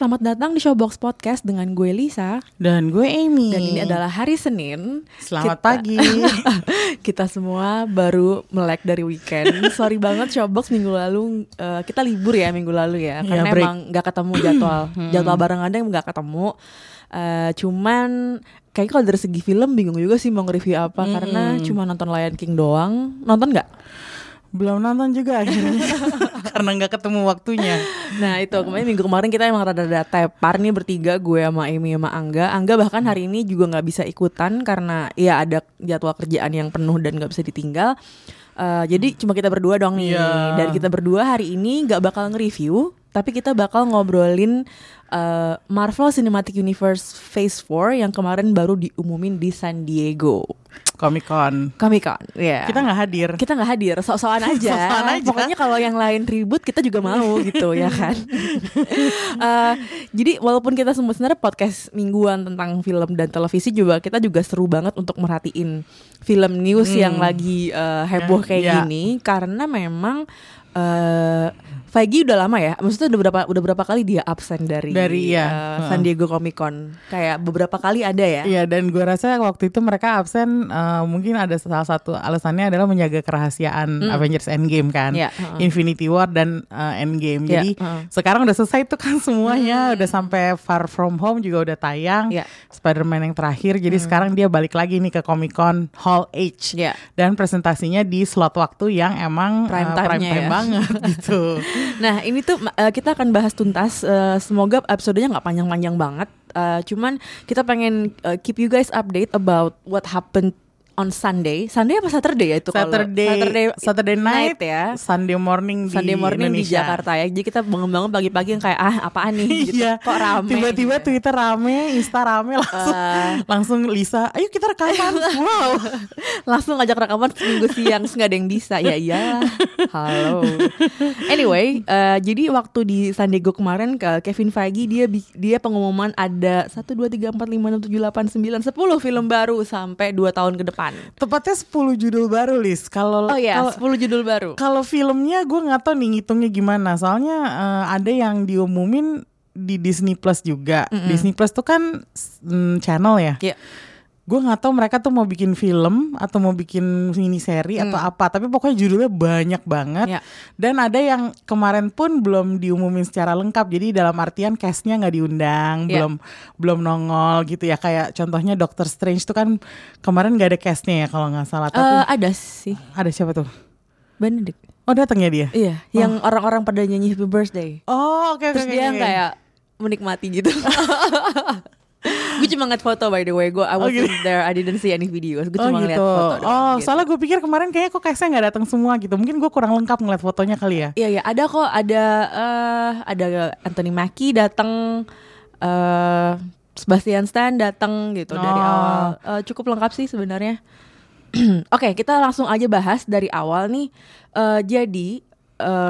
Selamat datang di Showbox Podcast dengan gue Lisa Dan gue Amy. dan ini adalah hari Senin. Selamat Kita- pagi. kita semua baru melek dari weekend. Sorry banget Showbox minggu lalu eh, kita libur ya minggu lalu ya Iya, karena break. emang nggak ketemu jadwal. jadwal bareng ada yang nggak ketemu. Eh, cuman kayaknya kalau dari segi film bingung juga sih mau nge-review apa karena cuma nonton Lion King doang. Nonton nggak? Belum nonton juga akhirnya. Karena nggak ketemu waktunya. Nah itu kemarin minggu kemarin kita emang rada-rada tepar nih bertiga gue sama Amy sama Angga. Angga bahkan hari ini juga nggak bisa ikutan karena ya ada jadwal kerjaan yang penuh dan nggak bisa ditinggal. Eh, jadi cuma kita berdua dong nih. Iya. Dan kita berdua hari ini nggak bakal nge-review, tapi kita bakal ngobrolin eh, Marvel Cinematic Universe Phase 4 yang kemarin baru diumumin di San Diego. Comic Con. Comic Con, ya. Kita nggak hadir. kita nggak hadir, sok-sokan aja. Sok-sokan aja. Pokoknya kalau yang lain ribut kita juga mau gitu ya kan. Eh, jadi walaupun kita semua sebenarnya podcast mingguan tentang film dan televisi juga kita juga seru banget untuk merhatiin film news yang lagi eh, heboh Ya, kayak ya. gini karena memang eh Feige udah lama ya, maksudnya udah berapa udah berapa kali dia absen dari, Dari, eh, Heeh. San Diego Comic Con, kayak beberapa kali ada ya. Iya dan gue rasa waktu itu mereka absen eh, mungkin ada salah satu alasannya adalah menjaga kerahasiaan Avengers Endgame kan, Iya, heeh. Infinity War dan eh, Endgame. Iya, Jadi heeh. sekarang udah selesai tuh kan semuanya, udah sampai Far From Home juga udah tayang, Iya. Spider-Man yang terakhir. Jadi sekarang dia balik lagi nih ke Comic Con Hall H. Iya. Dan presentasinya di slot waktu yang emang Prime eh, prime time ya. banget gitu. Nah ini tuh uh, kita akan bahas tuntas. uh, semoga episodenya nggak panjang-panjang banget. Uh, cuman kita pengen uh, keep you guys update about what happened on Sunday. Sunday apa Saturday ya itu kalau Saturday, Saturday, night, ya. Sunday morning di Sunday morning di Indonesia. Jakarta ya. Jadi kita bangun-bangun pagi-pagi yang kayak ah apaan nih gitu. Iya, Kok rame. Tiba-tiba gitu. Twitter rame, Insta rame langsung, Eh. langsung Lisa, ayo kita rekaman. wow. langsung ngajak rekaman seminggu siang nggak ada yang bisa ya iya halo anyway eh, jadi waktu di San Diego kemarin ke Kevin Feige dia dia pengumuman ada satu dua tiga empat lima enam tujuh delapan sembilan sepuluh film baru sampai dua tahun ke depan Tepatnya 10 judul baru, Lis. Kalau oh ya kalau- sepuluh judul baru kalau filmnya gue nggak tahu nih ngitungnya gimana. Soalnya eh, ada yang diumumin di Disney Plus juga. Disney Plus tuh kan mm, channel ya. ya gue nggak tahu mereka tuh mau bikin film atau mau bikin mini seri atau apa tapi pokoknya judulnya banyak banget. Ya. dan ada yang kemarin pun belum diumumin secara lengkap jadi dalam artian castnya nggak diundang Ya. belum belum nongol gitu ya. Kayak contohnya Doctor Strange tuh kan kemarin nggak ada castnya ya kalau nggak salah. Tapi Eh, ada sih. Ada siapa tuh? Benedict. Oh datangnya dia? Iya yang orang-orang pada nyanyi Happy Birthday. Oh oke oke terus oke, dia oke. kayak menikmati gitu gue cuma ngeliat foto by the way gue I Oh, wasn't gitu. there I didn't see any videos gue Oh cuma ngeliat gitu. foto doang, oh, gitu. soalnya gue pikir kemarin kayaknya kok castnya nggak datang semua gitu. Mungkin gue kurang lengkap ngeliat fotonya kali ya. Iya ya ada kok ada eh ada Anthony Mackie datang eh Sebastian Stan datang gitu dari Oh. awal Eh, cukup lengkap sih sebenarnya. Oke kita langsung aja bahas dari awal nih. Eh, jadi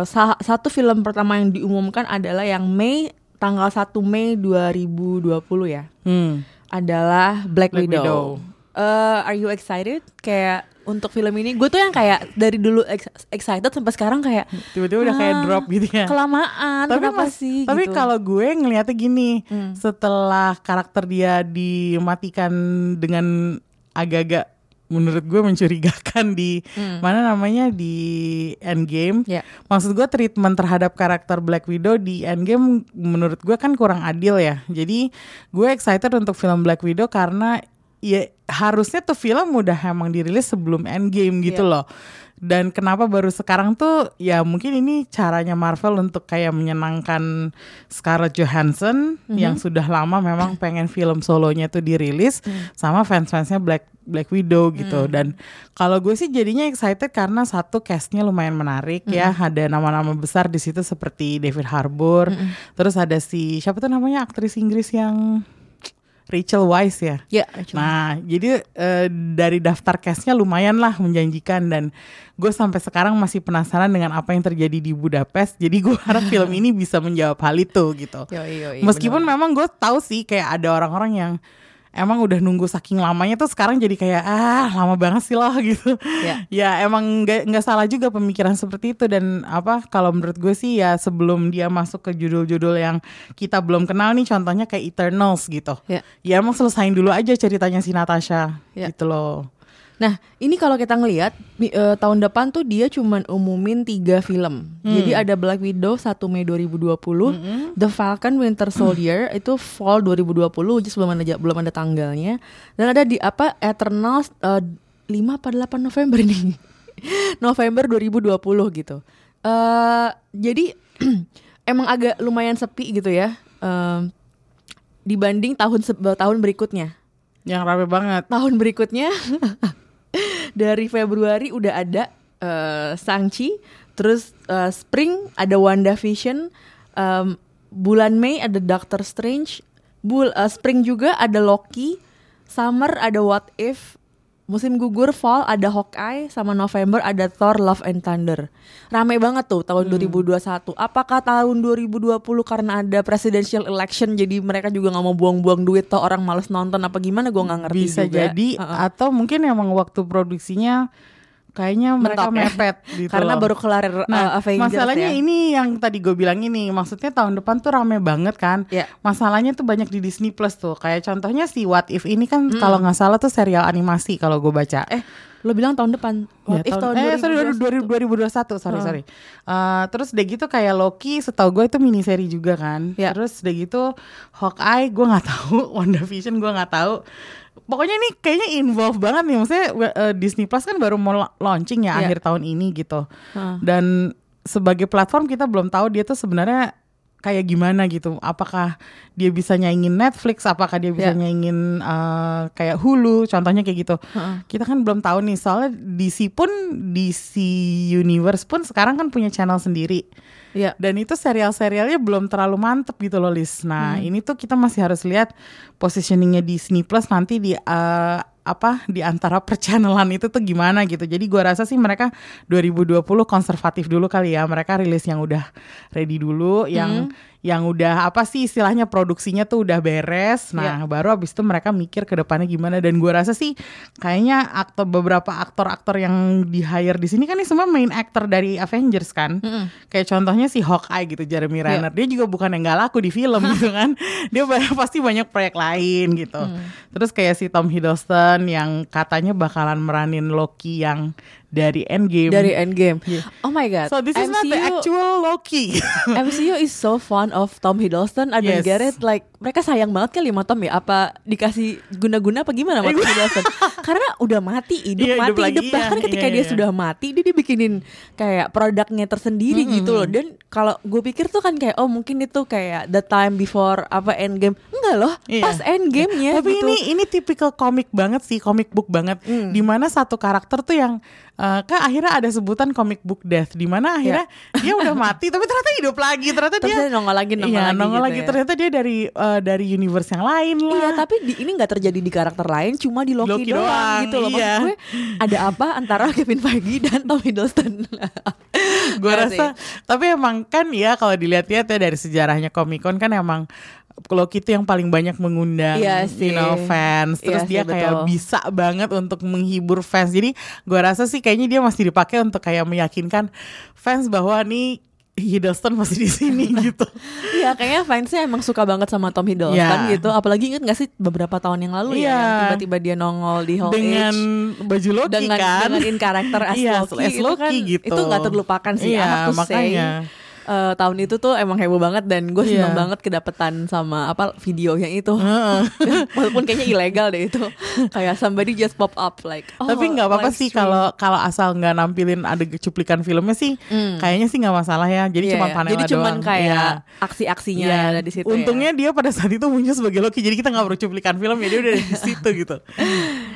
sa- satu film pertama yang diumumkan adalah yang Mei tanggal 1 Mei 2020 ya Hmm. adalah Black, Black Widow. Widow. Eh, are you excited kayak untuk film ini? Gue tuh yang kayak dari dulu ex- excited sampai sekarang kayak Tiba-tiba udah kayak "Ah, drop gitu ya. Kelamaan, kenapa mas- sih? tapi gitu. kalau gue ngelihatnya gini, Hmm. setelah karakter dia dimatikan dengan agak-agak menurut gue mencurigakan di mana namanya di Endgame. Hmm. Ya. Maksud gue treatment terhadap karakter Black Widow di Endgame menurut gue kan kurang adil ya. Jadi gue excited untuk film Black Widow karena ya harusnya tuh film udah emang dirilis sebelum Endgame gitu Iya. loh. Dan kenapa baru sekarang tuh ya mungkin ini caranya Marvel untuk kayak menyenangkan Scarlett Johansson Mhm. yang sudah lama memang pengen film solonya tuh dirilis Mhm. sama fans-fansnya Black Black Widow gitu. Dan kalau gue sih jadinya excited karena satu castnya lumayan menarik ya, Mhm. ada nama-nama besar di situ seperti David Harbour, Mhm. terus ada si siapa tuh namanya aktris Inggris yang Rachel Weisz ya. Ya, Rachel. Nah, jadi eh, dari daftar castnya lumayan lah menjanjikan dan gue sampai sekarang masih penasaran dengan apa yang terjadi di Budapest. Jadi gue harap film ini bisa menjawab hal itu gitu. Yoi, yoi, Meskipun bener. memang gue tahu sih kayak ada orang-orang yang emang udah nunggu saking lamanya tuh sekarang jadi kayak ah lama banget sih loh gitu. Ya. ya emang nggak nggak salah juga pemikiran seperti itu dan apa kalau menurut gue sih ya sebelum dia masuk ke judul-judul yang kita belum kenal nih contohnya kayak Eternals gitu. Ya. Ya emang selesain dulu aja ceritanya si Natasha Ya. gitu loh. Nah, ini kalau kita ngelihat mi- eh, tahun depan tuh dia cuman umumin tiga film. Hmm. Jadi ada Black Widow 1 Mei 2020, The Falcon Winter Soldier itu fall 2020, just belum ada belum ada tanggalnya. Dan ada di apa Eternals eh, 5 apa 8 November nih. November 2020 gitu. eh jadi emang agak lumayan sepi gitu ya. em, dibanding tahun tahun berikutnya Yang rame banget. tahun berikutnya dari Februari udah ada eh, Shang-Chi, terus eh, Spring ada WandaVision, em, bulan Mei ada Doctor Strange, bul eh, Spring juga ada Loki, Summer ada What If, musim gugur Fall ada Hawkeye, sama November ada Thor Love and Thunder. Rame banget tuh tahun 2021. Apakah tahun 2020 karena ada presidential election jadi mereka juga nggak mau buang-buang duit toh orang males nonton apa gimana gue nggak ngerti Bisa juga. jadi Uh-uh. atau mungkin emang waktu produksinya kayaknya mereka Mentok ya. mepet gitu karena loh. baru kelar uh, Nah, Avengers masalahnya ya. ini yang tadi gue bilang ini, maksudnya tahun depan tuh rame banget kan. Ya. Masalahnya tuh banyak di Disney Plus tuh. Kayak contohnya si What If ini kan Hmm. kalau nggak salah tuh serial animasi kalau gue baca. eh lo bilang tahun depan Ya, What if tahun, eh sorry 2021? 2021 sorry Oh. sorry Eh, terus udah gitu kayak Loki setahu gue itu miniseri juga kan Ya. terus udah gitu Hawkeye gue nggak tahu WandaVision gue nggak tahu pokoknya ini kayaknya involve banget nih maksudnya eh, Disney Plus kan baru mau la- launching ya Ya. akhir tahun ini gitu Heeh. dan sebagai platform kita belum tahu dia tuh sebenarnya kayak gimana gitu apakah dia bisa nyaingin Netflix apakah dia bisa Ya. nyaingin eh, kayak Hulu contohnya kayak gitu Heeh. kita kan belum tahu nih soalnya DC pun DC Universe pun sekarang kan punya channel sendiri ya dan itu serial-serialnya belum terlalu mantep gitu loh Lis. Nah ini tuh kita masih harus lihat positioningnya Disney Plus nanti di eh, apa di antara perchannellan itu tuh gimana gitu. Jadi gua rasa sih mereka 2020 konservatif dulu kali ya. Mereka rilis yang udah ready dulu, yang yang udah apa sih istilahnya produksinya tuh udah beres. Nah baru abis itu mereka mikir ke depannya gimana. Dan gua rasa sih kayaknya aktor beberapa aktor-aktor yang di hire di sini kan ini semua main actor dari Avengers kan. Mm-mm. Kayak contohnya si Hawkeye gitu Jeremy Iya. Renner dia juga bukan yang gak laku di film gitu kan dia pasti banyak proyek lain gitu Hmm. terus kayak si Tom Hiddleston yang katanya bakalan meranin Loki yang dari Endgame. Dari Endgame. Iya. oh my god. So this is not the MCU actual Loki. MCU is so fond of Tom Hiddleston I don't Yes. get it like mereka sayang banget kali sama Tom ya. Apa dikasih guna-guna apa gimana sama Tom Hiddleston? Karena udah mati hidup Iya, mati hidup hidup, lagi, bahkan iya, ketika iya, dia iya. sudah mati dia dibikinin kayak produknya tersendiri gitu loh. dan kalau gue pikir tuh kan kayak oh mungkin itu kayak the time before apa Endgame enggak loh Iya. pas Endgame-nya Tapi gitu. ini ini tipikal komik banget sih, comic book banget. Hmm. Di mana satu karakter tuh yang eh, kan akhirnya ada sebutan comic book death. Di mana akhirnya dia udah mati, tapi ternyata hidup lagi. Ternyata Terus dia dia nongol lagi nongol iya, lagi nongol gitu lagi. ya. Ternyata dia dari eh, dari universe yang lain lah. Iya tapi di, ini nggak terjadi di karakter lain cuma di Loki, Loki doang, doang, gitu loh maksud iya. gue ada apa antara Kevin Feige dan Tom Hiddleston gue Nggak rasa tapi emang kan ya kalau dilihat-lihat ya dari sejarahnya Comic Con kan emang Loki itu yang paling banyak mengundang Iya you sih. know fans terus Iya dia sih, kayak betul. bisa banget untuk menghibur fans jadi gue rasa sih kayaknya dia masih dipakai untuk kayak meyakinkan fans bahwa nih Hiddleston masih di sini gitu Iya kayaknya fansnya emang suka banget sama Tom Hiddleston Iya. gitu Apalagi inget gak sih beberapa tahun yang lalu ya Iya. Tiba-tiba dia nongol di Hall dengan H baju Loki dengan, kan dengan in karakter as Iya, Loki, as itu Loki kan, gitu. Itu gak terlupakan sih Iya, I have to say, eh, tahun itu tuh emang heboh banget dan gue seneng Iya. banget kedapetan sama apa videonya itu Heeh. walaupun kayaknya ilegal deh itu kayak somebody just pop up like oh, Tapi nggak apa-apa sih kalau kalau asal nggak nampilin ada cuplikan filmnya sih, kayaknya sih nggak masalah ya. Jadi Iya, cuma iya. panel Jadi cuman doang. kayak Iya. aksi-aksinya Iya. ada di situ ya. Untungnya dia pada saat itu muncul sebagai Loki, jadi kita nggak perlu cuplikan film ya dia udah di situ gitu.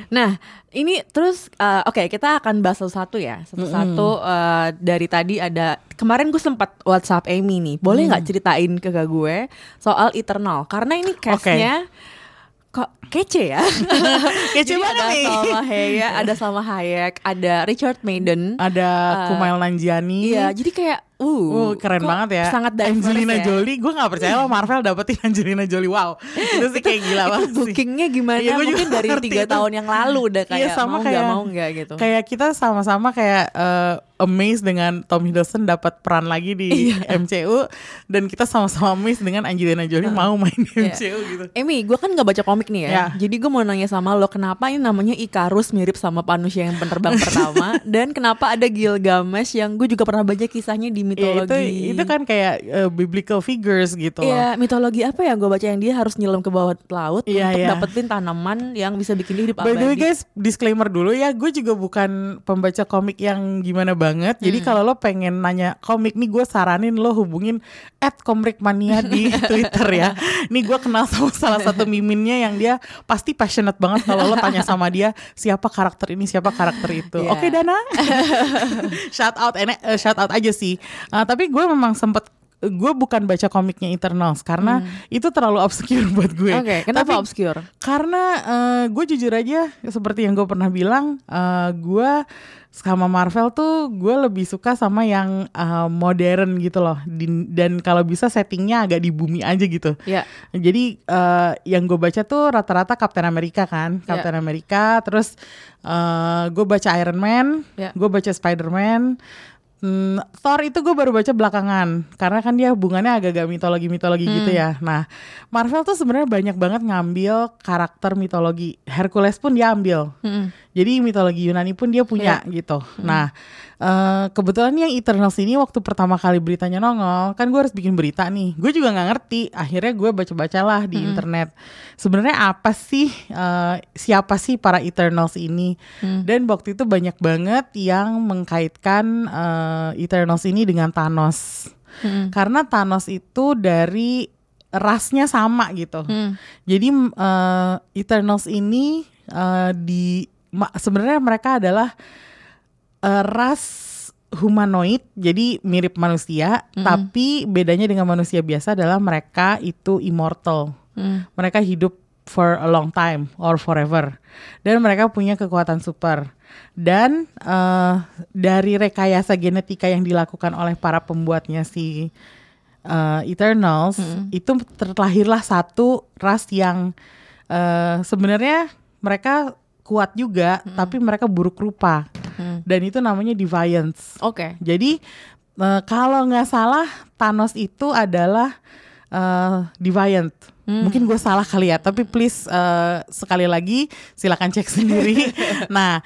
Nah, ini terus uh, oke kita akan bahas satu-satu ya. Satu-satu uh, dari tadi ada kemarin gue sempat WhatsApp Amy nih. Boleh nggak ceritain ke gue soal Eternal? Karena ini castnya kok kece ya. Kece banget ada nih. Salma Hayek, ada Salma Hayek, ada Richard Madden. Ada Uh, Kumail Nanjiani. Iya, jadi kayak uh, Uh, keren banget ya. Sangat Angelina ya. Jolie, gue gak percaya loh Marvel dapetin Angelina Jolie. Wow, itu sih kayak gila itu banget sih. bookingnya gimana? Iya, gua juga Mungkin dari tiga itu. tahun yang lalu udah kayak Iya, sama mau nggak mau nggak gitu. Kayak kita sama-sama kayak eh, amazed dengan Tom Hiddleston dapat peran lagi di Iya. MCU dan kita sama-sama amazed dengan Angelina Jolie mau main di Iya. MCU gitu. Emi, gue kan nggak baca komik nih ya. Ya. Jadi gue mau nanya sama lo, kenapa ini namanya Icarus mirip sama manusia yang penerbang pertama? Dan kenapa ada Gilgamesh yang gue juga pernah baca kisahnya di Ya, mitologi? itu itu kan kayak eh, biblical figures gitu loh. Iya, mitologi apa ya gue baca yang dia harus nyelam ke bawah laut Iya, untuk iya. dapetin tanaman yang bisa bikin dia hidup By the way abadi. guys, disclaimer dulu ya, gue juga bukan pembaca komik yang gimana banget. Jadi Hmm. kalau lo pengen nanya komik nih, gue saranin lo hubungin at komikmania di Twitter ya. Nih gue kenal sama salah satu miminnya yang dia pasti passionate banget kalau lo tanya sama dia siapa karakter ini, siapa karakter itu. Iya. Oke Dana, shout out, enek, eh, shout out aja sih. Uh, tapi gue memang sempet gue bukan baca komiknya Eternals karena itu terlalu obscure buat gue. Hmm. Oke, kenapa Tapi obscure? karena gue jujur aja seperti yang gue pernah bilang, gue sama Marvel tuh gue lebih suka sama yang eh, modern gitu loh. Di- dan kalau bisa settingnya agak di bumi aja gitu. Ya, Jadi eh, yang gue baca tuh rata-rata Captain America kan, Ya. Captain America. Terus gue baca Iron Man, Ya. gue baca Spider-Man. Hmm, Thor itu gue baru baca belakangan karena kan dia hubungannya agak-agak mitologi-mitologi gitu Hmm. ya. Nah, Marvel tuh sebenarnya banyak banget ngambil karakter mitologi. Hercules pun dia ambil. Mm-mm. Jadi mitologi Yunani pun dia punya Iya. gitu. Nah, eh, kebetulan yang Eternals ini waktu pertama kali beritanya nongol, kan gue harus bikin berita nih. Gue juga nggak ngerti. Akhirnya gue baca-bacalah di internet. Sebenarnya apa sih eh, siapa sih para Eternals ini? Dan waktu itu banyak banget yang mengkaitkan eh, Eternals ini dengan Thanos. Mm-mm. Karena Thanos itu dari rasnya sama gitu. Mm. Jadi eh, Eternals ini eh, di sebenarnya mereka adalah eh, ras humanoid, jadi mirip manusia, tapi bedanya dengan manusia biasa adalah mereka itu immortal. Mm. Mereka hidup for a long time or forever. Dan mereka punya kekuatan super. Dan eh, dari rekayasa genetika yang dilakukan oleh para pembuatnya si eh, Eternals, itu terlahirlah satu ras yang eh, sebenarnya mereka kuat juga, tapi mereka buruk rupa. Hmm. Dan itu namanya Deviants. Oke. Jadi eh, kalau nggak salah Thanos itu adalah eh, Deviant. Mungkin gue salah kali ya, tapi please eh, sekali lagi silakan cek sendiri. nah,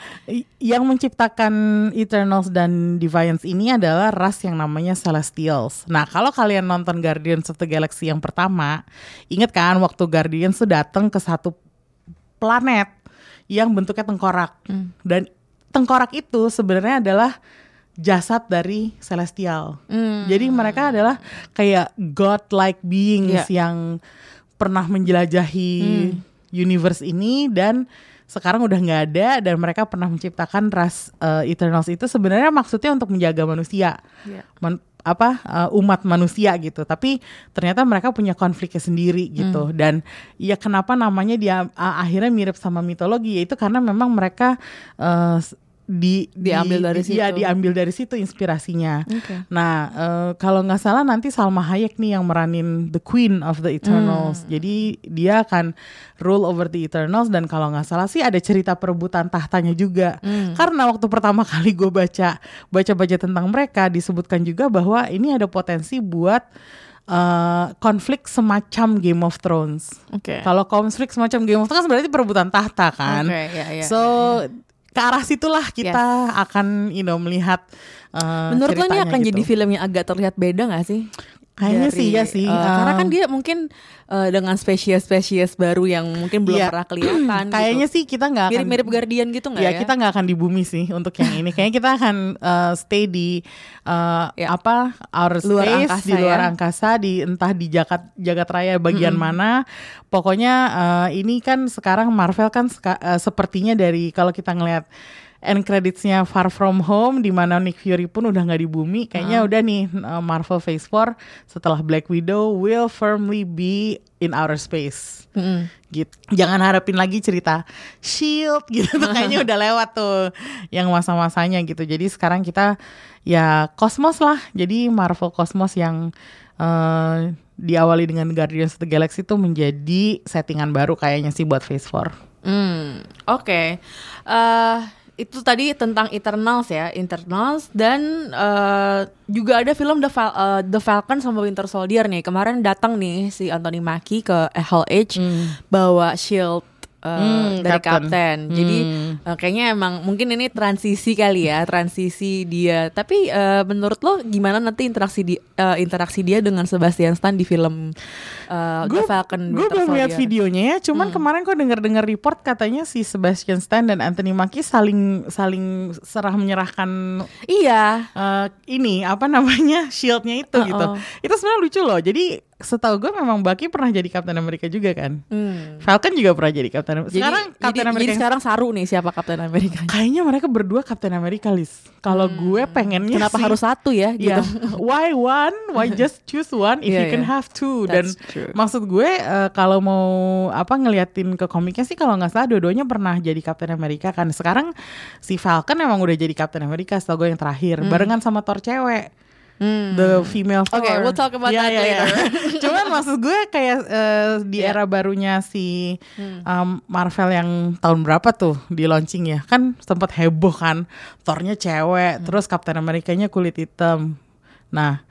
yang menciptakan Eternals dan Deviants ini adalah ras yang namanya Celestials. Nah, kalau kalian nonton Guardians of the Galaxy yang pertama, inget kan waktu Guardians tuh datang ke satu planet yang bentuknya tengkorak dan tengkorak itu sebenarnya adalah jasad dari celestial. Mm. Jadi mereka adalah kayak god-like beings Iya. yang pernah menjelajahi universe ini dan sekarang udah nggak ada dan mereka pernah menciptakan ras eh, Eternals itu sebenarnya maksudnya untuk menjaga manusia Iya. men- apa uh, umat manusia gitu. Tapi ternyata mereka punya konfliknya sendiri gitu. Dan ya kenapa namanya dia uh, akhirnya mirip sama mitologi? Yaitu karena memang mereka uh, di Diambil di- dari di- ya situ. diambil dari situ inspirasinya Oke. Nah, eh, kalau nggak salah nanti Salma Hayek nih yang meranin the Queen of the Eternals. Hmm. Jadi dia akan rule over the Eternals dan kalau nggak salah sih ada cerita perebutan tahtanya juga. Hmm. Karena waktu pertama kali gue baca baca-baca tentang mereka disebutkan juga bahwa ini ada potensi buat eh, konflik semacam Game of Thrones. Oke. Kalau konflik semacam Game of Thrones berarti perebutan tahta kan. Oke, ya, ya, so ke arah situlah kita akan you know melihat eh, Menurut lo ini akan gitu. jadi film yang agak terlihat beda gak sih? Kayaknya Dari, sih ya sih. eh, karena kan dia mungkin eh, dengan spesies-spesies baru yang mungkin belum Iya. pernah kelihatan. Kayaknya gitu. sih kita nggak akan mirip-mirip Guardian gitu nggak ya, ya? kita nggak akan di bumi sih untuk yang ini. Kayaknya kita akan uh, stay di uh, Ya. apa outer Luar space angkasa di luar ya. angkasa di entah di jagat jagat raya bagian mana. Pokoknya uh, ini kan sekarang Marvel kan seka- uh, sepertinya dari kalau kita ngelihat end creditsnya Far From Home di mana Nick Fury pun udah nggak di bumi. Kayaknya udah nih uh, Marvel Phase 4 setelah Black Widow will firmly be in outer space. Gitu jangan harapin lagi cerita Shield gitu tuh kayaknya udah lewat tuh yang masa-masanya gitu. Jadi sekarang kita ya kosmos lah. Jadi Marvel kosmos yang uh, diawali dengan Guardians of the Galaxy itu menjadi settingan baru kayaknya sih buat Phase 4 Hmm, oke. Eh, itu tadi tentang Eternals ya, Eternals dan eh, juga ada film The, Fal- eh, The Falcon sama Winter Soldier nih. Kemarin datang nih si Anthony Mackie ke HLH bawa shield eh, Hmm, dari Captain. Captain. Jadi Hmm. eh, kayaknya emang mungkin ini transisi kali ya, transisi dia. Tapi eh, menurut lo gimana nanti interaksi di eh, interaksi dia dengan Sebastian Stan di film eh, The Falcon Gue belum lihat videonya ya, cuman Hmm. kemarin kok dengar-dengar report katanya si Sebastian Stan dan Anthony Mackie saling saling serah menyerahkan Iya. eh, ini apa namanya shieldnya itu gitu. Uh-uh. Itu sebenarnya lucu loh. Jadi setahu gue memang Bucky pernah jadi Captain America juga kan. Hmm. Falcon juga pernah jadi Captain America. Jadi, Sekarang Captain jadi, America jadi yang- sekarang saru nih siapa Captain America. kayaknya mereka berdua Captain America Lis. Kalau gue pengennya Hmm. Kenapa sih- harus satu ya Iya. gitu? Why one? Why just choose one if Iya, you can iya. have two? Dan That's true. maksud gue eh, kalau mau apa ngeliatin ke komiknya sih kalau nggak salah dua-duanya pernah jadi Captain America kan. Sekarang si Falcon emang udah jadi Captain America setahu gue yang terakhir barengan sama Thor cewek. Hmm. The female Thor. Okay, we'll talk about Iya, that iya. later. Cuman maksud gue kayak eh, di Iya. era barunya si Hmm. um, Marvel yang tahun berapa tuh di launching ya kan sempat heboh kan Thornya Hmm. cewek terus Captain Amerikanya kulit hitam nah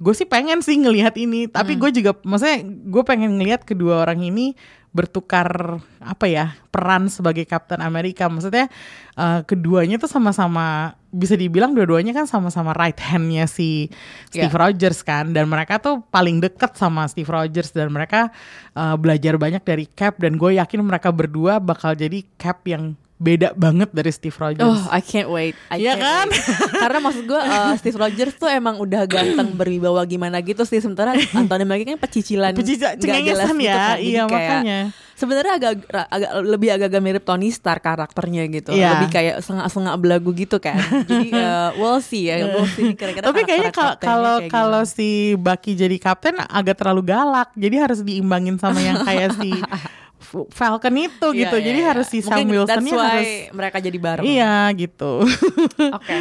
gue sih pengen sih ngelihat ini tapi Hmm. gue juga maksudnya gue pengen ngelihat kedua orang ini bertukar apa ya peran sebagai Captain America maksudnya eh, keduanya tuh sama-sama bisa dibilang dua-duanya kan sama-sama right handnya si Steve Yeah. Rogers kan dan mereka tuh paling deket sama Steve Rogers dan mereka uh, belajar banyak dari Cap dan gue yakin mereka berdua bakal jadi Cap yang beda banget dari Steve Rogers. Oh, I can't wait. I Iya can't kan? wait. Karena maksud gue uh, Steve Rogers tuh emang udah ganteng berwibawa gimana gitu sih sementara Anthony Mackie kan pecicilan nggak jelas gitu ya, kan. Iya, kayak makanya. Sebenarnya agak, agak lebih agak-agak mirip Tony Stark karakternya gitu. Iya. Lebih kayak sengak-sengak belagu gitu kan. Jadi uh, we'll see ya, we'll see kira-kira Tapi kayaknya kalau kalau kayak kalau si Bucky jadi kapten agak terlalu galak. Jadi harus diimbangin sama yang kayak si Falcon itu gimana. gitu. Iya, Jadi iya, harus si Sam harus mereka jadi bareng. Iya gitu. Oke.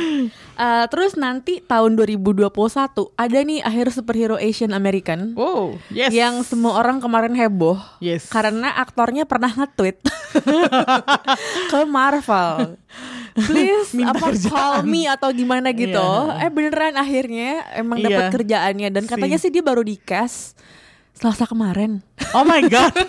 Eh, terus nanti tahun 2021 ada nih akhir superhero Asian American wow, yes. yang semua orang kemarin heboh Yes. karena aktornya pernah nge-tweet ke Marvel. Please Minta apa kerjaan. call me atau gimana gitu. Iya. Eh beneran akhirnya emang Iya. dapat kerjaannya dan katanya sih dia baru di cast Selasa kemarin. Oh my god.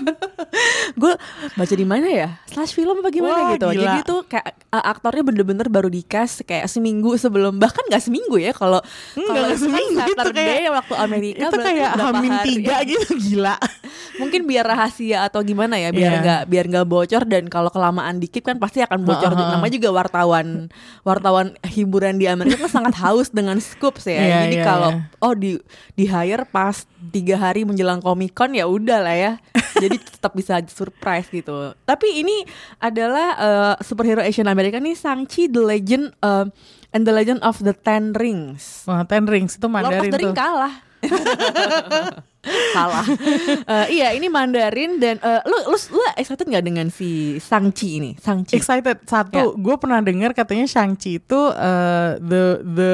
gue baca di mana ya slash film apa gimana Wah, gitu gila. jadi tuh kayak uh, aktornya bener-bener baru di cast kayak seminggu sebelum bahkan nggak seminggu ya kalau Enggak, kalau nggak seminggu, itu kayak- waktu Amerika itu kayak hamin tiga gitu gila. mungkin biar rahasia atau gimana ya biar Iya. nggak biar nggak bocor dan kalau kelamaan dikit kan pasti akan bocor Heeh. namanya juga wartawan wartawan hiburan di Amerika kan sangat haus dengan scoops ya Iya, jadi iya, kalau iya. oh di di hire pas tiga hari menjelang Comic Con ya udah lah ya jadi tetap bisa surprise gitu tapi ini adalah eh, superhero Asian America nih Shang-Chi the Legend eh, and the Legend of the Ten Rings Wah, Ten Rings itu Lord of Mandarin the Ring tuh. kalah. Salah. Eh, iya, ini Mandarin dan eh, lu lu lu excited nggak dengan si Shang-Chi ini? Shang-Chi. Excited satu, gue pernah dengar katanya Shang-Chi itu eh, the the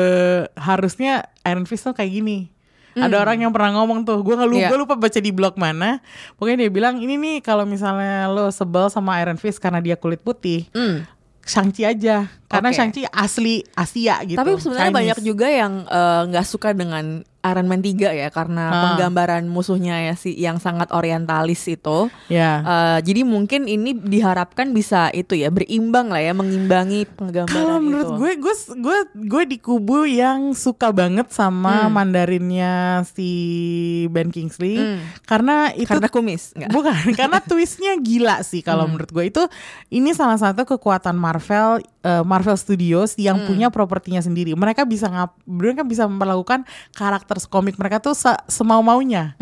harusnya Iron Fist tuh kayak gini. Ada orang yang pernah ngomong tuh, gue nggak lupa, Hmm. Iya. gua lupa baca di blog mana. Pokoknya dia bilang ini nih kalau misalnya lo sebel sama Iron Fist karena dia kulit putih, Hmm. Shang-Chi aja, karena Oke. Shang-Chi asli Asia gitu. Tapi sebenarnya banyak juga yang eh, nggak suka dengan Iron Man 3 ya karena Ah. penggambaran musuhnya ya si yang sangat orientalis itu. Ya. Eh, jadi mungkin ini diharapkan bisa itu ya berimbang lah ya mengimbangi penggambaran Kalau menurut itu. gue, gue gue gue di kubu yang suka banget sama Hmm. Mandarinnya si Ben Kingsley Hmm. karena itu karena kumis enggak? bukan karena twistnya gila sih kalau Hmm. menurut gue itu ini salah satu kekuatan Marvel eh, Marvel Studios yang Hmm. punya propertinya sendiri. Mereka bisa ngap mereka bisa melakukan karakter karakter komik mereka tuh se semau maunya.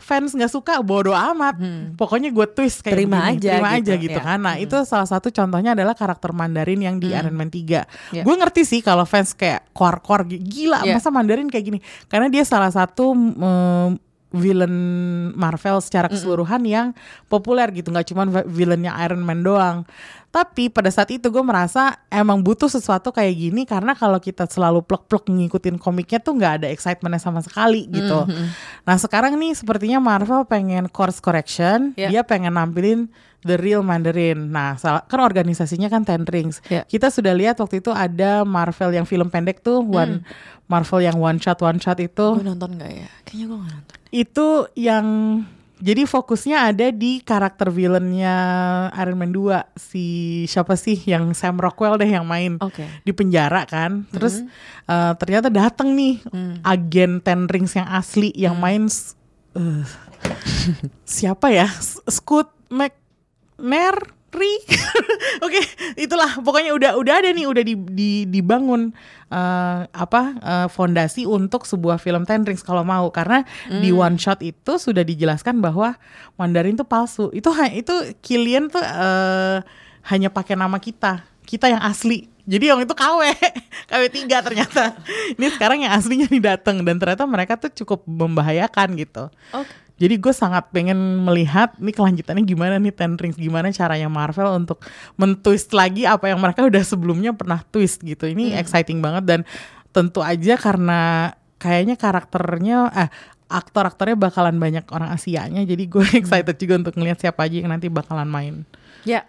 Fans nggak suka bodo amat. Pokoknya gue twist kayak Terima begini. aja terima gitu, aja gitu ya. kan. Nah itu salah satu contohnya adalah karakter Mandarin yang di Iron Man 3 Ya. Gue ngerti sih kalau fans kayak kuar-kuar gila Ya. masa Mandarin kayak gini. Karena dia salah satu mm, villain Marvel secara keseluruhan yang populer gitu. Nggak cuma villainnya Iron Man doang. Tapi pada saat itu gue merasa emang butuh sesuatu kayak gini karena kalau kita selalu plek-plek ngikutin komiknya tuh nggak ada excitementnya sama sekali gitu. Nah sekarang nih sepertinya Marvel pengen course correction, Ya. dia pengen nampilin the real Mandarin. Nah salah- kan organisasinya kan Ten Rings. Ya. Kita sudah lihat waktu itu ada Marvel yang film pendek tuh, one Marvel yang one shot one shot itu Gue nonton gak ya? Kayaknya gue gak nonton. itu yang jadi fokusnya ada di karakter villainnya Iron Man 2 si siapa sih yang Sam Rockwell deh yang main Oke. di penjara kan terus eh, ternyata datang nih agen Ten Rings yang asli yang main s- eh, siapa ya Scoot McNary Oke, itulah pokoknya udah udah ada nih udah di, di- dibangun eh, apa eh, fondasi untuk sebuah film Ten Rings kalau mau karena di one shot itu sudah dijelaskan bahwa Mandarin tuh palsu. Itu itu Killian tuh eh, hanya pakai nama kita, kita yang asli. Jadi yang itu KW, KW 3 ternyata. Ini sekarang yang aslinya nih datang dan ternyata mereka tuh cukup membahayakan gitu. Oke. Jadi gue sangat pengen melihat nih kelanjutannya gimana nih Ten Rings gimana caranya Marvel untuk mentwist lagi apa yang mereka udah sebelumnya pernah twist gitu. Ini exciting banget dan tentu aja karena kayaknya karakternya eh aktor-aktornya bakalan banyak orang Asianya jadi gue excited juga untuk ngelihat siapa aja yang nanti bakalan main. Ya.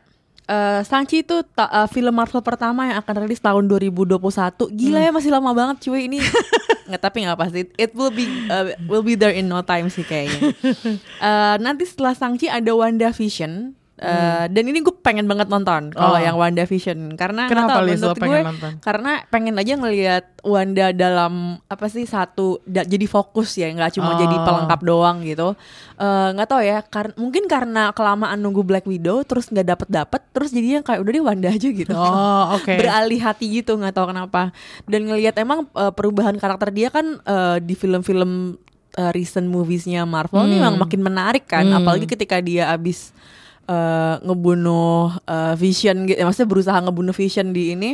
Eh Shang-Chi itu ta- eh, film Marvel pertama yang akan rilis tahun 2021. Gila ya masih lama banget cuy ini. Nggak tapi nggak pasti. It will be uh, will be there in no time sih kayaknya. Eh, nanti setelah Shang-Chi ada WandaVision. Eh, dan ini gue pengen banget nonton kalau Oh. yang WandaVision karena nggak Kenapa, tahu, Liz, menurut pengen gue nonton? karena pengen aja ngelihat Wanda dalam apa sih satu da- jadi fokus ya nggak cuma Oh. jadi pelengkap doang gitu Eh, nggak tahu ya kar- mungkin karena kelamaan nunggu Black Widow terus nggak dapet dapet terus jadinya kayak udah deh Wanda aja gitu Oh, oke. beralih hati gitu nggak tahu kenapa dan ngelihat emang eh, perubahan karakter dia kan eh, di film-film eh, recent moviesnya Marvel ini Hmm. memang makin menarik kan apalagi ketika dia abis eh, ngebunuh eh, Vision gitu maksudnya berusaha ngebunuh Vision di ini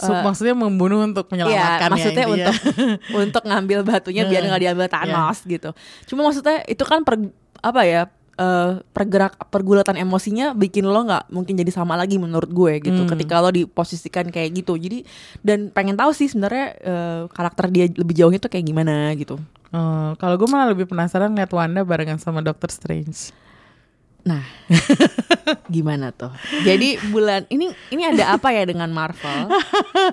So, maksudnya membunuh untuk Iya, menyelamatkan ya maksudnya intinya. untuk untuk ngambil batunya biar nggak diambil Thanos gitu. Cuma maksudnya itu kan per, apa ya eh, pergerak pergulatan emosinya bikin lo nggak mungkin jadi sama lagi menurut gue gitu. Ketika lo diposisikan kayak gitu. Jadi dan pengen tahu sih sebenarnya eh, karakter dia lebih jauhnya tuh kayak gimana gitu. Oh, kalau gue malah lebih penasaran lihat Wanda barengan sama Doctor Strange. Nah, gimana tuh? Jadi bulan ini ini ada apa ya dengan Marvel?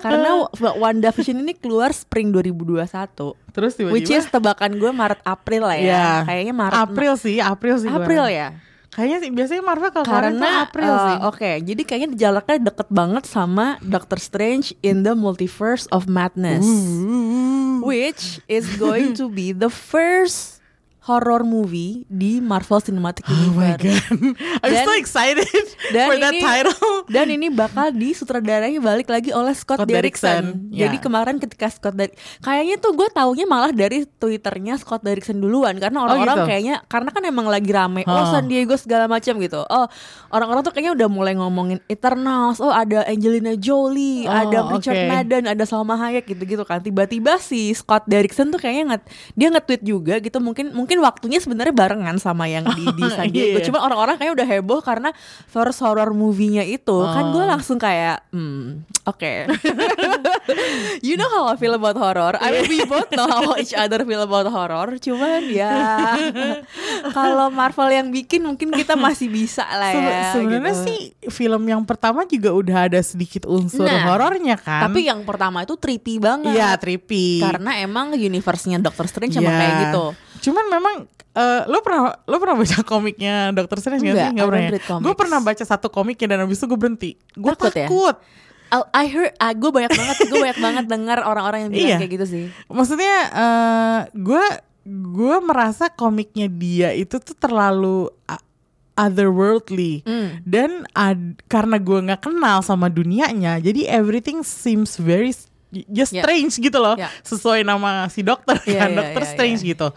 Karena WandaVision ini keluar spring 2021. Terus tiba-tiba Which is tebakan gue Maret April lah ya. Iya. Kayaknya Maret April sih, April sih. gua. April ya. Kayaknya sih biasanya Marvel kalau Karena April eh, sih. oke, jadi kayaknya jaraknya deket banget sama Doctor Strange in the Multiverse of Madness. Which is going to be the first horror movie di Marvel Cinematic Oh my Universe. god, I'm Dan- so excited dan for that ini- title. Dan ini bakal disutradarai balik lagi oleh Scott, Scott Derrickson. Derrickson, ya. Jadi kemarin ketika Scott Derrick, kayaknya tuh gue taunya malah dari twitternya Scott Derrickson duluan karena orang-orang gitu? kayaknya karena kan emang lagi rame, oh Oh. San Diego segala macam gitu. Oh orang-orang tuh kayaknya udah mulai ngomongin Eternals, oh ada Angelina Jolie, Oh, ada Richard oke. Madden, ada Salma Hayek gitu-gitu kan. Tiba-tiba si Scott Derrickson tuh kayaknya nget, dia nge-tweet juga gitu. Mungkin mungkin waktunya sebenarnya barengan sama yang di, di San Diego. Cuma orang-orang kayaknya udah heboh karena first horror movie-nya itu kan gue Oh. langsung kayak hmm oke you know how I feel about horror I mean we both know how each other feel about horror cuman ya kalau Marvel yang bikin mungkin kita masih bisa lah ya Sebenarnya gitu. sih film yang pertama juga udah ada sedikit unsur Nah, horornya kan. tapi yang pertama itu trippy banget Iya, trippy. karena emang universe-nya Doctor Strange emang Iya. kayak gitu Cuman memang eh, lo pernah lo pernah baca komiknya Doctor Strange nggak sih? Nggak pernah ya? Gue pernah baca satu komiknya dan habis itu gue berhenti. Gue Takut ya? takut. Oh, I heard, ah, gue banyak banget, gue banyak banget dengar orang-orang yang bilang Iya. kayak gitu sih. Maksudnya eh, gue gue merasa komiknya dia itu tuh terlalu uh, otherworldly Hmm. dan ad- karena gue nggak kenal sama dunianya, jadi everything seems very just Yeah. strange gitu loh Yeah. sesuai nama si dokter Yeah, kan yeah, dokter yeah, strange yeah. gitu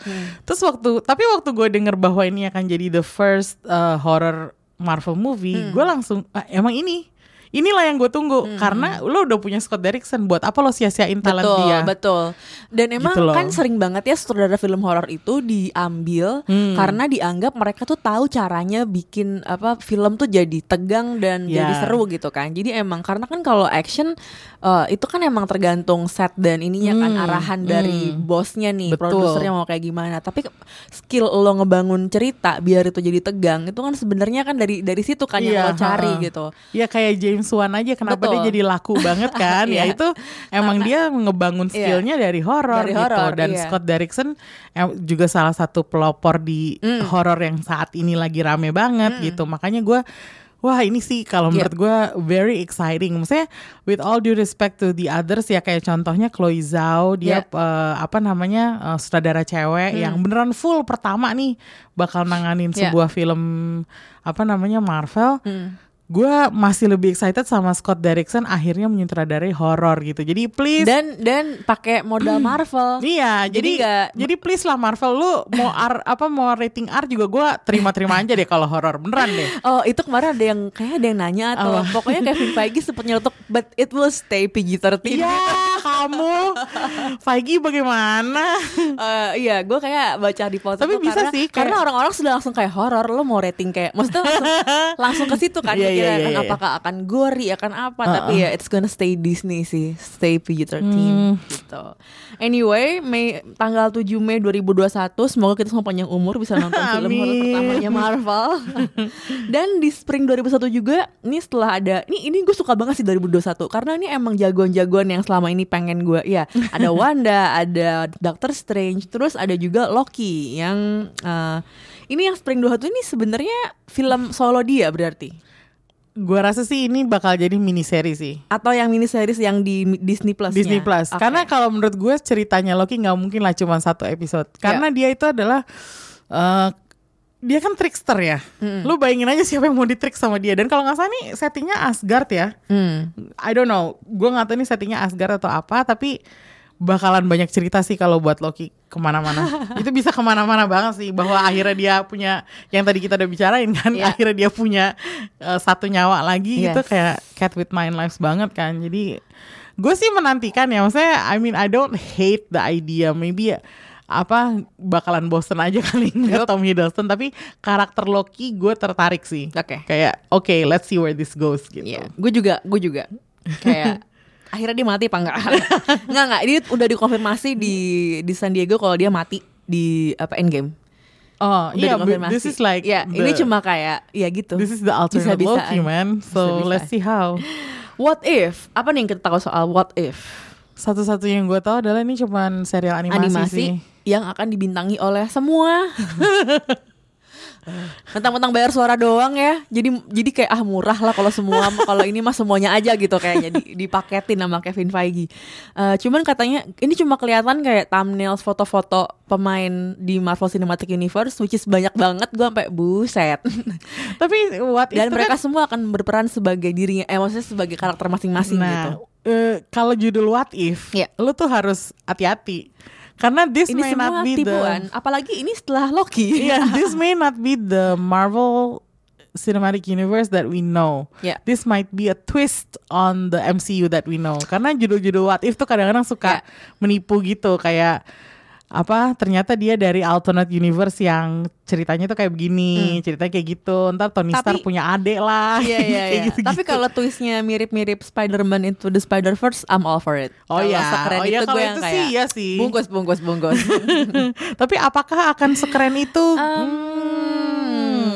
terus waktu tapi waktu gue denger bahwa ini akan jadi the first uh, horror Marvel movie Hmm. gue langsung ah, emang ini inilah yang gue tunggu karena lo udah punya Scott Derrickson buat apa lo sia-siain talent betul, dia betul. Dan emang Gitu loh. kan sering banget ya sutradara film horor itu diambil Hmm. karena dianggap mereka tuh tahu caranya bikin apa film tuh jadi tegang dan Ya. jadi seru gitu kan. Jadi emang karena kan kalau action eh, itu kan emang tergantung set dan ininya kan Hmm, arahan dari bosnya nih, Betul. produsernya mau kayak gimana. Tapi skill lo ngebangun cerita biar itu jadi tegang itu kan sebenarnya kan dari dari situ kan yang Iya, lo cari ha-ha. gitu. Ya kayak James Wan aja kenapa Betul. dia jadi laku banget kan? ya Iya. itu emang dia ngebangun Iya. skillnya dari horor gitu. horor, Dan iya. Scott Derrickson juga salah satu pelopor di Mm. horor yang saat ini lagi rame banget gitu. Makanya gue Wah ini sih kalau Iya. menurut gue very exciting. Maksudnya with all due respect to the others ya kayak contohnya Chloe Zhao dia Iya. eh, apa namanya eh, sutradara cewek yang beneran full pertama nih bakal nanganin Hmm. Iya. sebuah film apa namanya Marvel Hmm. Gue masih lebih excited sama Scott Derrickson akhirnya menyutradarai horor gitu. Jadi please Dan dan pakai modal Marvel. Iya, Jadi jadi nggak- jadi please lah Marvel lu mau R apa mau rating R juga gue terima-terima aja deh kalau horor beneran deh. Oh itu kemarin ada yang kayak ada yang nanya atau Apa? pokoknya Kevin Feige sempat nyelotok but it will stay PG-13 Iya kamu Feige bagaimana? Eh, iya, gue kayak baca di foto Tapi bisa karena, sih, kayak- karena orang-orang sudah langsung kayak horor, lo mau rating kayak, maksudnya langsung, langsung ke situ kan, Iya, pikiran, iya, iya. apakah akan gori, akan apa, Uh-uh. tapi ya it's gonna stay Disney sih, stay PG-13 Hmm. gitu. Anyway, Mei tanggal 7 Mei 2021, semoga kita semua panjang umur bisa nonton film horor pertamanya Marvel. Dan di spring 2001 juga, ini setelah ada, ini ini gue suka banget sih 2021 karena ini emang jagoan-jagoan yang selama ini pengen gue, ya ada Wanda, ada Doctor Strange, terus ada juga Loki yang eh, ini yang spring 21 ini sebenarnya film solo dia berarti Gue rasa sih ini bakal jadi mini seri sih. atau yang mini series yang di Disney Plus Disney Plus. Karena kalau menurut gue ceritanya Loki nggak mungkin lah cuma satu episode. Karena dia itu adalah eh, dia kan trickster ya. Lu bayangin aja siapa yang mau ditrik sama dia. Dan kalau nggak salah nih settingnya Asgard ya. Hmm. I don't know. Gue nggak tahu nih settingnya Asgard atau apa. Tapi bakalan banyak cerita sih kalau buat Loki ke mana-mana. itu bisa ke mana-mana banget sih. Bahwa akhirnya dia punya yang tadi kita udah bicarain kan. Iya. Akhirnya dia punya eh, satu nyawa lagi gitu Yes. kayak Cat with Nine Lives banget kan. Jadi gue sih menantikan ya. Maksudnya I mean I don't hate the idea. Maybe ya, apa bakalan bosen aja kali ngeliat Tom Hiddleston tapi karakter Loki gue tertarik sih Oke. kayak oke let's see where this goes gitu Iya, gue juga, gue juga kayak akhirnya dia mati apa enggak? enggak enggak, ini udah dikonfirmasi di di San Diego kalau dia mati di apa Endgame. oh Udah iya dikonfirmasi. this is like ya the- ini cuma kayak ya gitu. this is the alternate Bisa-bisaan. Loki man so Bisa-bisaan. let's see how What if? Apa nih yang kita tahu soal what if? satu-satunya yang gue tahu adalah ini cuman serial animasi, Animasi sih yang akan dibintangi oleh semua. Mentang-mentang bayar suara doang ya. Jadi jadi kayak ah murah lah kalau semua kalau ini mah semuanya aja gitu kayaknya di, dipaketin sama Kevin Feige. Eh, cuman katanya ini cuma kelihatan kayak thumbnail foto-foto pemain di Marvel Cinematic Universe which is banyak banget gue sampai buset. tapi what if Dan mereka kan, semua akan berperan sebagai dirinya eh maksudnya sebagai karakter masing-masing gitu. nah eh, kalau judul what if Iya. lu tuh harus hati-hati karena this Ini may not be the tipuan, apalagi ini setelah Loki. yeah, this may not be the Marvel Cinematic Universe that we know. Yeah. This might be a twist on the MCU that we know. Karena judul-judul What If tuh kadang-kadang suka Yeah. menipu gitu kayak apa ternyata dia dari alternate universe yang ceritanya tuh kayak begini, ceritanya kayak gitu. Ntar Tony Hmm. Tapi- Stark punya adik lah. Iya iya iya. gitu-gitu. Tapi kalau twistnya mirip-mirip Spider-Man into the Spider-Verse, I'm all for it. Oh iya, sekeren oh iya itu kalau gue yang itu kayak sih iya sih. bungkus bungkus bungkus. Tapi apakah akan sekeren itu? Hmm,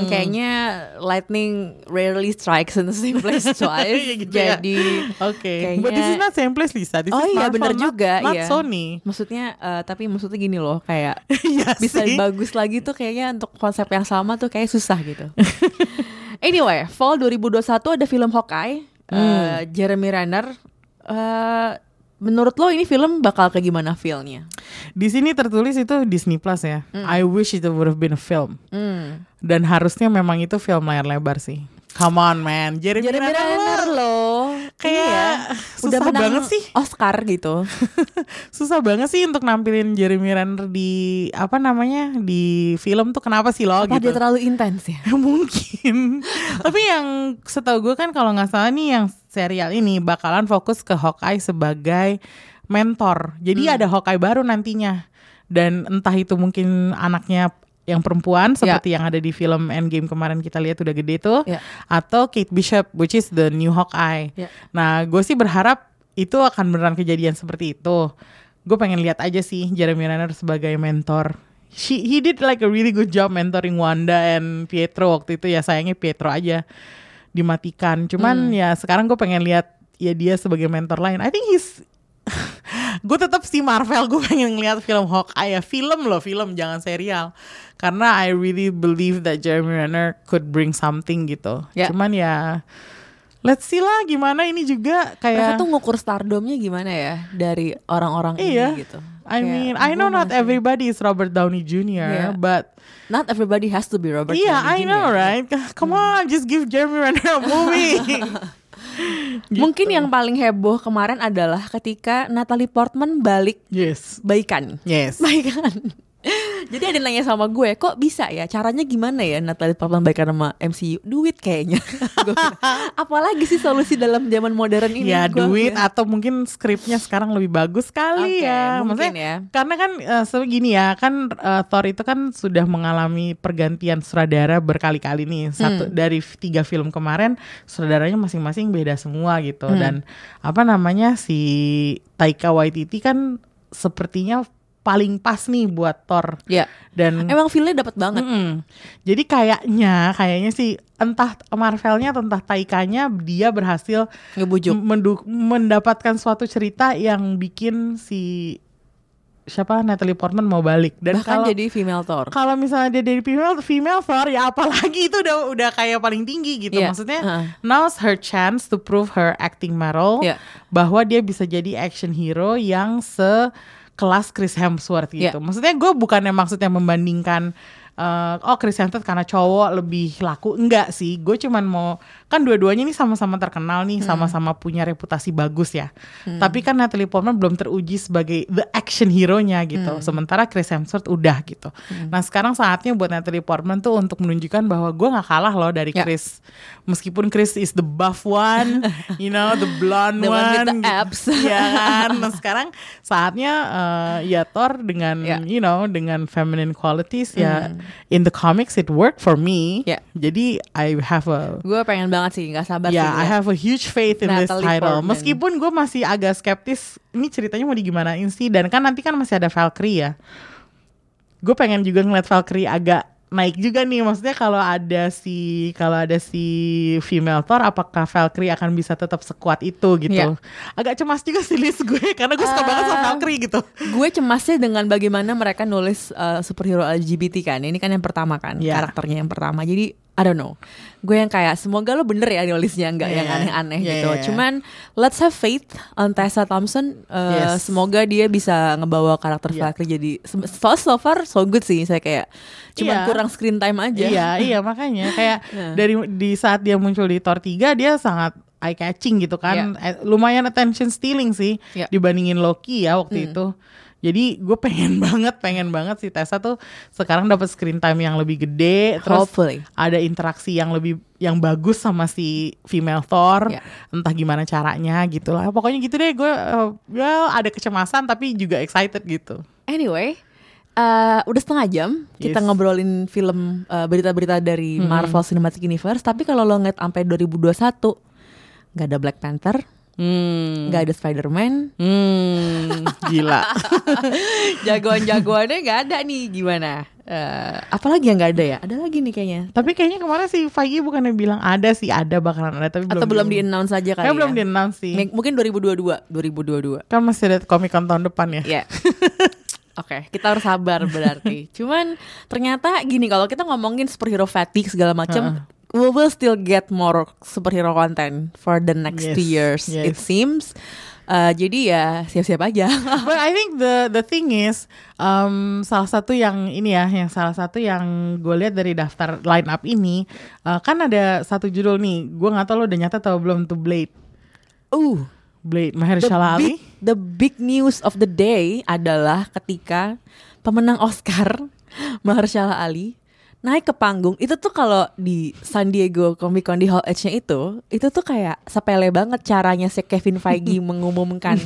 kayaknya lightning rarely strikes in the same place twice. Iya gitu ya. Jadi Oke, kayaknya- but this is not same place Lisa. This Oh is iya benar not- juga not iya. Sony. Maksudnya eh, tapi maksudnya gini loh kayak Iya bisa sih. bagus lagi tuh kayaknya untuk konsep yang sama tuh kayak susah gitu. anyway, fall 2021 ada film Hawkeye, Hmm. eh, Jeremy Renner. Eh, menurut lo ini film bakal kayak gimana feelnya? Di sini tertulis itu Disney Plus ya. I wish it would have been a film. Hmm. Dan harusnya memang itu film layar lebar sih. Come on man, Jeremy, Jeremy Renner Renner loh. kayak Iya. susah menang banget sih. Oscar gitu. susah banget sih untuk nampilin Jeremy Renner di apa namanya di film tuh kenapa sih lo Apa gitu? dia terlalu intens ya? Mungkin. Tapi yang setahu gue kan kalau nggak salah nih yang serial ini bakalan fokus ke Hawkeye sebagai mentor. Jadi Hmm. ada Hawkeye baru nantinya. Dan entah itu mungkin anaknya yang perempuan Ya. seperti yang ada di film Endgame kemarin kita lihat udah gede tuh Ya. atau Kate Bishop which is the new Hawkeye. Ya. Nah, gue sih berharap itu akan beneran kejadian seperti itu. Gue pengen lihat aja sih Jeremy Renner sebagai mentor. She, he did like a really good job mentoring Wanda and Pietro waktu itu ya sayangnya Pietro aja dimatikan. Cuman ya sekarang gue pengen lihat ya dia sebagai mentor lain. I think he's gue tetap si Marvel gue pengen ngeliat film Hawkeye ya film loh film jangan serial karena I really believe that Jeremy Renner could bring something gitu Ya. cuman ya let's see lah gimana ini juga Mereka kayak tuh ngukur stardomnya gimana ya dari orang-orang Iya. ini gitu. I Kayak, mean I know not everybody is Robert Downey Jr. Iya. but Not everybody has to be Robert yeah I Downey Jr. know right come on just give Jeremy Renner a movie Mungkin Gitu. yang paling heboh kemarin adalah ketika Natalie Portman balik yes baikan. yes Baikan. Jadi ada nanya sama gue, kok bisa ya? Caranya gimana ya Natalie Portman baikan sama MCU? Duit kayaknya. Apalagi sih solusi dalam zaman modern ini? ya Gue duit bilang, atau mungkin skripnya sekarang lebih bagus kali Oke, ya mungkin Maksudnya ya. karena kan eh, segini ya kan eh, Thor itu kan sudah mengalami pergantian sutradara berkali-kali nih satu Hmm. dari tiga film kemarin sutradaranya masing-masing beda semua gitu Hmm. dan apa namanya si Taika Waititi kan sepertinya paling pas nih buat Thor Ya, dan emang feelnya dapat banget. Mm-mm. Jadi kayaknya kayaknya sih entah Marvelnya atau entah Taikanya dia berhasil Ngebujuk. mendapatkan suatu cerita yang bikin si siapa Natalie Portman mau balik dan Bahkan kalau jadi female Thor. kalau misalnya dia dari female female Thor ya apalagi itu udah udah kayak paling tinggi gitu Iya, maksudnya heeh. now's her chance to prove her acting mettle Iya. bahwa dia bisa jadi action hero yang sekelas Chris Hemsworth gitu Iya. maksudnya gue bukannya maksudnya membandingkan eh, oh Chris Hemsworth karena cowok lebih laku enggak sih gue cuman mau kan dua-duanya ini sama-sama terkenal nih Hmm. sama-sama punya reputasi bagus ya tapi kan Natalie Portman belum teruji sebagai the action hero-nya gitu Hmm. sementara Chris Hemsworth udah gitu nah sekarang saatnya buat Natalie Portman tuh untuk menunjukkan bahwa gue nggak kalah loh dari Ya. Chris meskipun Chris is the buff one you know the blonde The one with the gitu. abs. Iya kan nah sekarang saatnya eh, ya Thor dengan Ya. you know dengan feminine qualities ya in the comics it worked for me Ya. jadi I have a Gue pengen banget sih, nggak sabar Ya, sih. I have a huge faith in this Natalie title. Portman. Meskipun gue masih agak skeptis, ini ceritanya mau digimanain sih? Dan kan nanti kan masih ada Valkyrie ya. Gue pengen juga ngeliat Valkyrie agak naik juga nih. Maksudnya kalau ada si kalau ada si female Thor, apakah Valkyrie akan bisa tetap sekuat itu gitu? Ya. Agak cemas juga sih list gue karena gue suka Ah. banget sama Valkyrie gitu. gue cemasnya dengan bagaimana mereka nulis uh, superhero LGBT kan ini kan yang pertama kan Iya. karakternya yang pertama jadi I don't know gue yang kayak semoga lo bener ya nulisnya nggak yang Iya. aneh-aneh Iya, gitu iya, iya. cuman let's have faith on Tessa Thompson Uh, Yes. semoga dia bisa ngebawa karakter Iya. Valkyrie jadi so, so far so good sih saya kayak cuman Iya. kurang screen time aja Iya, iya makanya kayak Nah. dari di saat dia muncul di Thor 3 dia sangat eye catching gitu kan. Eh, lumayan attention stealing sih Iya. dibandingin Loki ya waktu Hmm. itu. Jadi gue pengen banget, pengen banget si Tessa tuh sekarang dapat screen time yang lebih gede, terus hopefully ada interaksi yang lebih yang bagus sama si female Thor, Iya. entah gimana caranya gitu lah. Pokoknya gitu deh, gue eh, ya ada kecemasan tapi juga excited gitu. Anyway, eh, udah setengah jam kita Yes. ngobrolin film eh, berita-berita dari Marvel Cinematic Universe. Tapi kalau lo ngeliat sampai 2021 nggak ada Black Panther, Hmm, nggak ada Spider-Man, hmm, gila. jagoan-jagoannya nggak ada nih. Gimana? Eh, apalagi yang nggak ada ya? Ada lagi nih kayaknya. Tapi kayaknya kemarin si Feige bukannya bilang ada sih ada bakalan ada tapi Atau belum di announce aja kali Kayak ya? belum di announce sih. M- Mungkin 2022, 2022. Kan masih ada Comic Con tahun depan ya. Ya. Oke, kita harus sabar berarti. Cuman ternyata gini kalau kita ngomongin superhero fatigue segala macam, we will still get more superhero content for the next Yes, two years. yes. It seems Eh, jadi ya siap-siap aja. But I think the the thing is um, salah satu yang ini ya, yang salah satu yang gue lihat dari daftar line up ini uh, kan ada satu judul nih, gue nggak tahu lo udah nyata atau belum tuh Blade. uh, Blade the Mahershala big, Ali. the big news of the day adalah ketika pemenang Oscar Mahershala Ali naik ke panggung itu tuh kalau di San Diego Comic Con di Hall H-nya itu itu tuh kayak sepele banget caranya si Kevin Feige mengumumkan.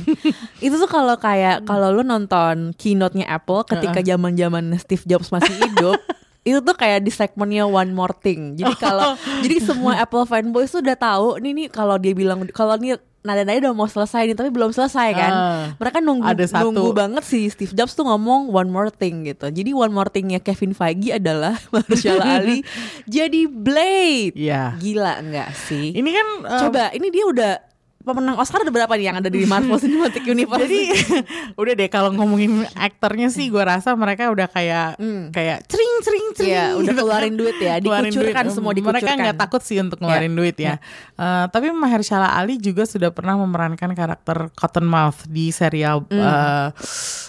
Itu tuh kalau kayak kalau lu nonton keynote-nya Apple ketika zaman-zaman Steve Jobs masih hidup itu tuh kayak di segmennya One More Thing. Jadi kalau jadi semua Apple fanboys tuh udah tahu nih nih kalau dia bilang kalau nih nada-nada udah mau selesai nih tapi belum selesai kan Ah, mereka nunggu ada satu. nunggu banget sih Steve Jobs tuh ngomong one more thing gitu. Jadi one more thingnya Kevin Feige adalah Mahershala Ali jadi Blade. Iya. Gila nggak sih? Ini kan uh, Coba ini dia udah pemenang Oscar ada berapa nih yang ada di Marvel Cinematic Universe? Jadi udah deh kalau ngomongin aktornya sih gue rasa mereka udah kayak kayak cering cering cering. Iya, udah keluarin duit ya, dikucurkan duit. semua, Mereka dikucurkan. nggak takut sih untuk ngeluarin duit ya. Eh, tapi Mahershala Ali juga sudah pernah memerankan karakter Cottonmouth di serial eh,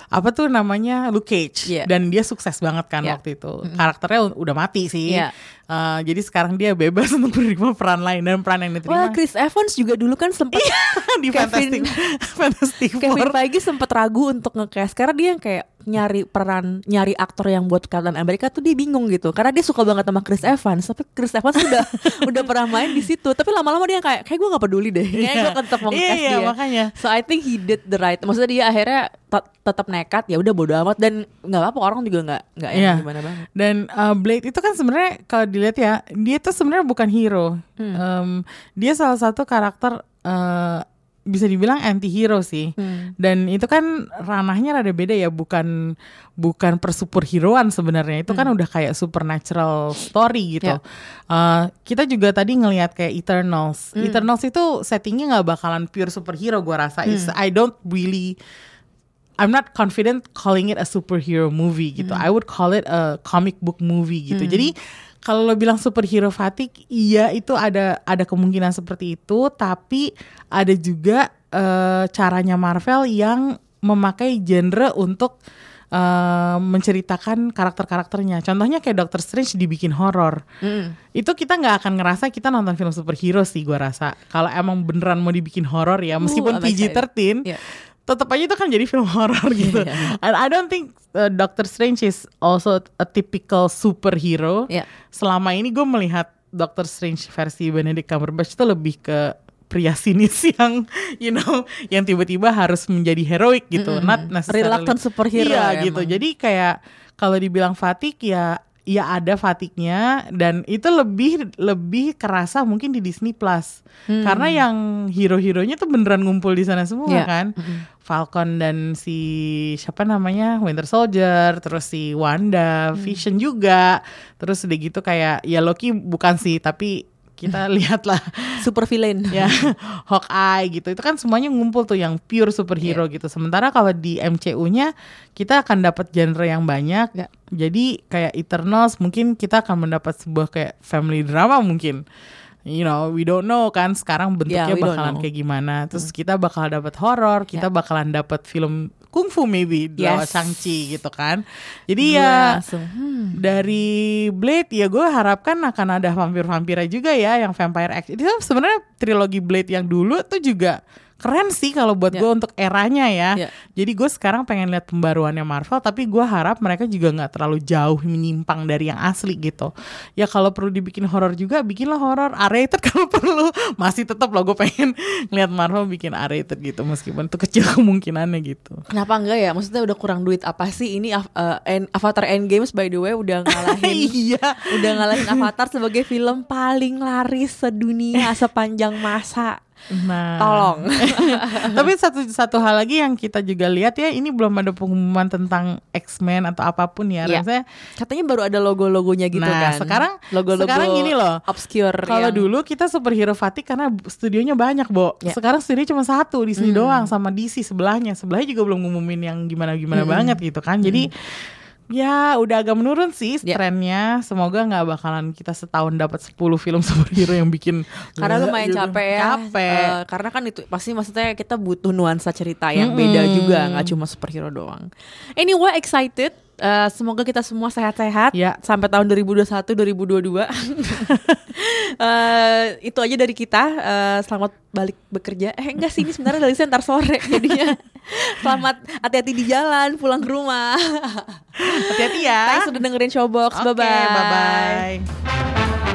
apa tuh namanya Luke Cage Iya. dan dia sukses banget kan Iya. waktu itu. Karakternya u- udah mati sih. Iya. Eh, jadi sekarang dia bebas untuk menerima peran lain dan peran yang diterima Wah, Chris Evans juga dulu kan sempat di Kevin- Fantastic Fantastic Kevin Four. Feige sempat ragu untuk nge-cast karena dia yang kayak nyari peran nyari aktor yang buat Captain America tuh dia bingung gitu karena dia suka banget sama Chris Evans tapi Chris Evans udah udah pernah main di situ tapi lama-lama dia kayak kayak gue nggak peduli deh kayak gue tetap mau Iya, nge-cast iya, dia makanya. so I think he did the right maksudnya dia akhirnya tet- tetap nekat ya udah bodo amat dan nggak apa orang juga nggak nggak Iya. gimana banget Dan uh, Blade itu kan sebenarnya kalau dilihat ya, dia tuh sebenarnya bukan hero. Hmm. Um, dia salah satu karakter uh, bisa dibilang anti hero sih. Hmm. Dan itu kan ranahnya rada beda ya, bukan bukan persuperheroan sebenarnya. Itu kan udah kayak supernatural story gitu. Hmm. Ya. Uh, kita juga tadi ngelihat kayak Eternals. Hmm. Eternals itu settingnya nggak bakalan pure superhero gua rasa. It's- Hmm. I don't really I'm not confident calling it a superhero movie gitu. I would call it a comic book movie gitu. Jadi kalau lo bilang superhero fatigue, iya itu ada ada kemungkinan seperti itu, tapi ada juga eh, caranya Marvel yang memakai genre untuk eh, menceritakan karakter-karakternya. Contohnya kayak Doctor Strange dibikin horor. Mm. Itu kita nggak akan ngerasa kita nonton film superhero sih gua rasa. Kalau emang beneran mau dibikin horor ya, meskipun I'm excited. PG-13, Iya. Tetap aja itu kan jadi film horor gitu. Iya. And I don't think uh, Doctor Strange is also a typical superhero. Iya. Selama ini gue melihat Doctor Strange versi Benedict Cumberbatch itu lebih ke pria sinis yang you know yang tiba-tiba harus menjadi heroik gitu, not necessarily Reluctant superhero Iya emang. gitu. Jadi kayak kalau dibilang fatik ya ya ada fatiknya dan itu lebih lebih kerasa mungkin di Disney Plus. Karena yang hero-heronya tuh beneran ngumpul di sana semua Iya. kan? Falcon dan si siapa namanya? Winter Soldier terus si Wanda Vision juga. Terus udah gitu kayak ya Loki bukan sih tapi kita lihatlah. Super villain. Ya Hawkeye gitu. Itu kan semuanya ngumpul tuh yang pure superhero Iya. gitu. Sementara kalau di MCU-nya kita akan dapat genre yang banyak. Ya. jadi kayak Eternals mungkin kita akan mendapat sebuah kayak family drama mungkin you know we don't know kan sekarang bentuknya Yeah, bakalan kayak gimana terus kita bakal dapat horor kita bakalan dapat film kungfu maybe Yes. Shang-Chi gitu kan jadi Gue ya langsung, hmm. dari Blade ya gue harapkan akan ada vampir-vampirnya juga ya yang Vampire X. Itu sebenarnya trilogi Blade yang dulu tuh juga keren sih kalau buat Ya. gue untuk eranya ya. Ya. Jadi gue sekarang pengen lihat pembaruannya Marvel tapi gue harap mereka juga nggak terlalu jauh menyimpang dari yang asli gitu. Ya kalau perlu dibikin horor juga bikinlah horor R-rated kalau perlu. Masih tetap loh gue pengen lihat Marvel bikin R-rated gitu meskipun itu kecil kemungkinannya gitu. Kenapa enggak ya? Maksudnya udah kurang duit apa sih? Ini En- Avatar Endgames by the way udah ngalahin iya. udah ngalahin Avatar sebagai film paling laris sedunia sepanjang masa. Nah, Tolong. Tapi satu satu hal lagi yang kita juga lihat ya, ini belum ada pengumuman tentang X-Men atau apa pun ya. Iya. Rasanya Katanya baru ada logo-logonya gitu Nah, kan. sekarang- logo-logo sekarang gini loh. obscure kalau yang- dulu kita superhero fatigue karena studionya banyak, Bo. Ya. Sekarang studio cuma satu, Disney doang sama DC sebelahnya. Sebelahnya juga belum ngumumin yang gimana-gimana banget gitu kan. Jadi Ya udah agak menurun sih Ya. trennya. Semoga nggak bakalan kita setahun dapat 10 film superhero yang bikin Karena lumayan gitu. capek ya. Capek. Eh, karena kan itu pasti maksudnya kita butuh nuansa cerita yang beda juga, nggak cuma superhero doang. Anyway, excited. Eh, semoga kita semua sehat-sehat Ya. sampai tahun 2021 2022. Eh, itu aja dari kita. Eh, selamat balik bekerja. Eh enggak sih ini sebenarnya dari ntar sore jadinya. selamat hati-hati di jalan, pulang ke rumah. Hati-hati ya. Thanks sudah dengerin Showbox. Oke, bye bye. bye-bye.